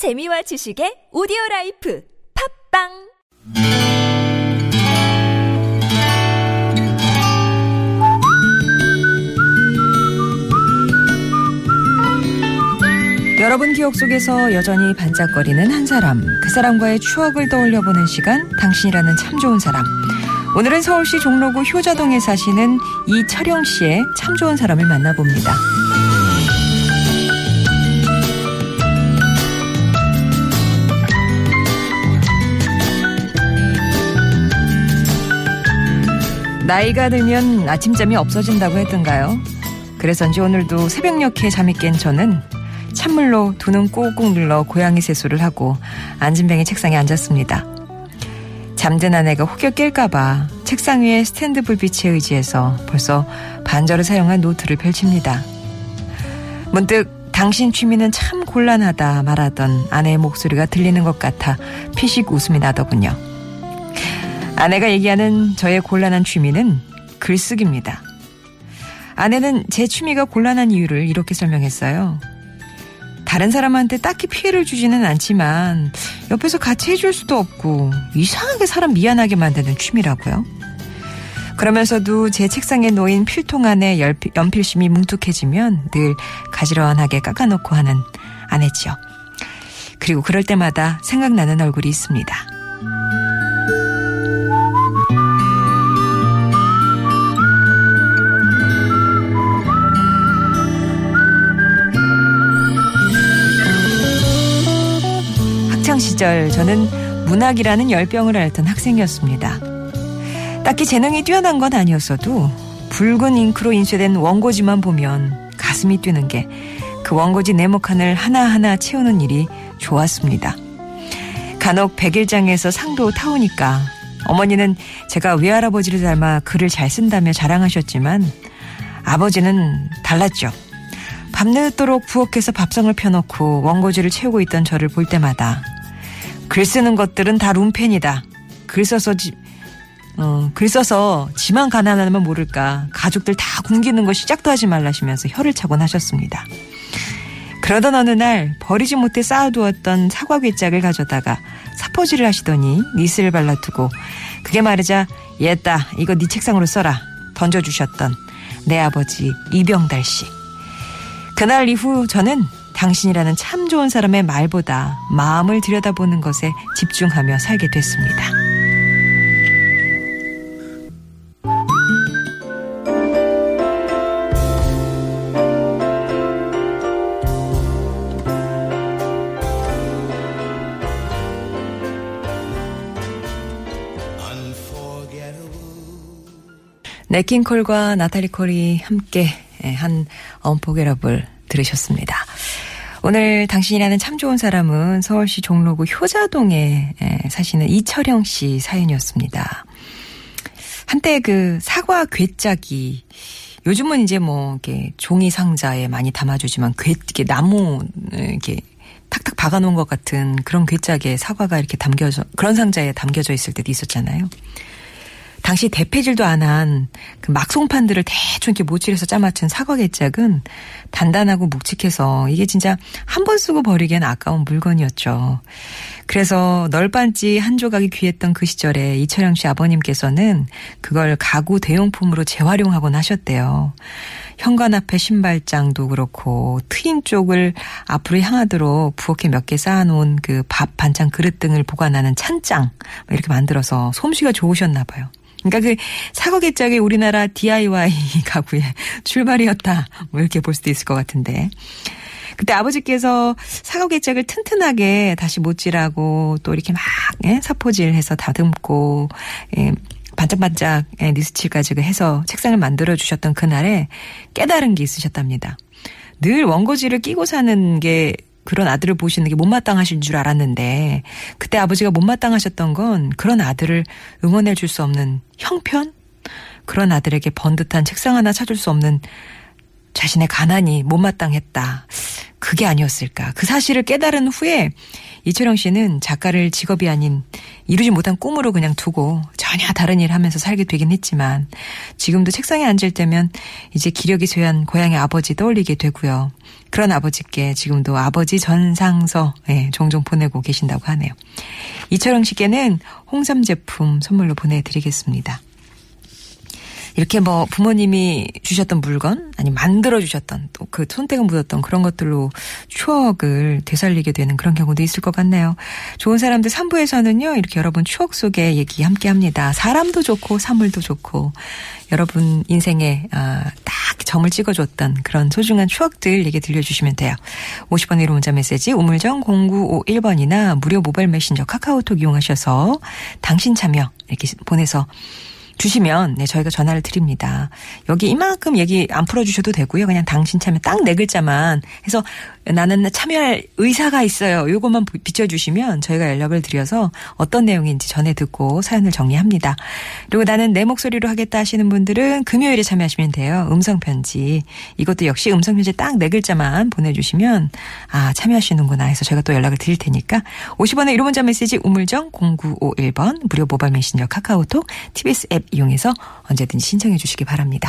재미와 지식의 오디오 라이프 팟빵 여러분 기억 속에서 여전히 반짝거리는 한 사람, 그 사람과의 추억을 떠올려보는 시간, 당신이라는 참 좋은 사람. 오늘은 서울시 종로구 효자동에 사시는 이철영 씨의 참 좋은 사람을 만나봅니다. 나이가 들면 아침잠이 없어진다고 했던가요? 그래서인지 오늘도 새벽녘에 잠이 깬 저는 찬물로 두 눈 꾹꾹 눌러 고양이 세수를 하고 안진뱅이 책상에 앉았습니다. 잠든 아내가 혹여 깰까봐 책상 위에 스탠드 불빛에 의지해서 벌써 반절을 사용한 노트를 펼칩니다. 문득 당신 취미는 참 곤란하다 말하던 아내의 목소리가 들리는 것 같아 피식 웃음이 나더군요. 아내가 얘기하는 저의 곤란한 취미는 글쓰기입니다. 아내는 제 취미가 곤란한 이유를 이렇게 설명했어요. 다른 사람한테 딱히 피해를 주지는 않지만 옆에서 같이 해줄 수도 없고 이상하게 사람 미안하게 만드는 취미라고요. 그러면서도 제 책상에 놓인 필통 안에 연필심이 뭉툭해지면 늘 가지런하게 깎아놓고 하는 아내지요. 그리고 그럴 때마다 생각나는 얼굴이 있습니다. 시절 저는 문학이라는 열병을 앓던 학생이었습니다. 딱히 재능이 뛰어난 건 아니었어도 붉은 잉크로 인쇄된 원고지만 보면 가슴이 뛰는 게 그 원고지 네모칸을 하나하나 채우는 일이 좋았습니다. 간혹 백일장에서 상도 타오니까 어머니는 제가 외할아버지를 닮아 글을 잘 쓴다며 자랑하셨지만 아버지는 달랐죠. 밤늦도록 부엌에서 밥상을 펴놓고 원고지를 채우고 있던 저를 볼 때마다 글 쓰는 것들은 다 룸펜이다. 글 써서 지, 어, 글 써서 지만 가난하면 모를까 가족들 다 굶기는 거 시작도 하지 말라시면서 혀를 차곤 하셨습니다. 그러던 어느 날 버리지 못해 쌓아두었던 사과 괴짝을 가져다가 사포질을 하시더니 니스를 발라두고 그게 말이자 얘다 이거 네 책상으로 써라 던져주셨던 내 아버지 이병달 씨. 그날 이후 저는 당신이라는 참 좋은 사람의 말보다 마음을 들여다보는 것에 집중하며 살게 됐습니다. 네킹콜과 나탈리 콜이 함께 한 언포게러블 들으셨습니다. 오늘 당신이라는 참 좋은 사람은 서울시 종로구 효자동에 사시는 이철영 씨 사연이었습니다. 한때 그 사과 괴짝이 요즘은 이제 뭐 이렇게 종이 상자에 많이 담아주지만 괴 이게 나무 이렇게 탁탁 박아놓은 것 같은 그런 괴짝에 사과가 이렇게 담겨져 그런 상자에 담겨져 있을 때도 있었잖아요. 당시 대패질도 안 한 그 막송판들을 대충 이렇게 모칠해서 짜맞춘 사과 괴짝은 단단하고 묵직해서 이게 진짜 한 번 쓰고 버리기엔 아까운 물건이었죠. 그래서 널빤지 한 조각이 귀했던 그 시절에 이철영 씨 아버님께서는 그걸 가구 대용품으로 재활용하곤 하셨대요. 현관 앞에 신발장도 그렇고 트인 쪽을 앞으로 향하도록 부엌에 몇 개 쌓아놓은 그 밥 반찬 그릇 등을 보관하는 찬장 이렇게 만들어서 솜씨가 좋으셨나 봐요. 그러니까 그 사과개짝이 우리나라 DIY 가구의 출발이었다. 뭐 이렇게 볼 수도 있을 것 같은데. 그때 아버지께서 사과개짝을 튼튼하게 다시 못질하고 또 이렇게 막 예? 사포질해서 다듬고 예, 반짝반짝 예, 니스칠까지 해서 책상을 만들어 주셨던 그날에 깨달은 게 있으셨답니다. 늘 원고지를 끼고 사는 게 그런 아들을 보시는 게 못마땅하신 줄 알았는데 그때 아버지가 못마땅하셨던 건 그런 아들을 응원해 줄 수 없는 형편? 그런 아들에게 번듯한 책상 하나 찾을 수 없는 자신의 가난이 못마땅했다. 그게 아니었을까. 그 사실을 깨달은 후에 이철영 씨는 작가를 직업이 아닌 이루지 못한 꿈으로 그냥 두고 전혀 다른 일 하면서 살게 되긴 했지만 지금도 책상에 앉을 때면 이제 기력이 쇠한 고향의 아버지 떠올리게 되고요. 그런 아버지께 지금도 아버지 전상서 예, 종종 보내고 계신다고 하네요. 이철영 씨께는 홍삼 제품 선물로 보내드리겠습니다. 이렇게 뭐 부모님이 주셨던 물건 아니 만들어 주셨던 또 그 손때가 묻었던 그런 것들로 추억을 되살리게 되는 그런 경우도 있을 것 같네요. 좋은 사람들 3부에서는요. 이렇게 여러분 추억 속에 얘기 함께 합니다. 사람도 좋고 사물도 좋고 여러분 인생에 아, 딱 점을 찍어줬던 그런 소중한 추억들 얘기 들려주시면 돼요. 50번의 1호 문자 메시지 우물정 0951번이나 무료 모바일 메신저 카카오톡 이용하셔서 당신 참여 이렇게 보내서 주시면 네, 저희가 전화를 드립니다. 여기 이만큼 얘기 안 풀어주셔도 되고요. 그냥 당신 참여 딱 네 글자만 해서 나는 참여할 의사가 있어요. 요것만 비춰주시면 저희가 연락을 드려서 어떤 내용인지 전해 듣고 사연을 정리합니다. 그리고 나는 내 목소리로 하겠다 하시는 분들은 금요일에 참여하시면 돼요. 음성편지. 이것도 역시 음성편지 딱 네 글자만 보내주시면 아 참여하시는구나 해서 저희가 또 연락을 드릴 테니까 50원의 1호 문자 메시지 우물정 0951번 무료 모바일 메신저 카카오톡 TBS 앱 이용해서 언제든지 신청해 주시기 바랍니다.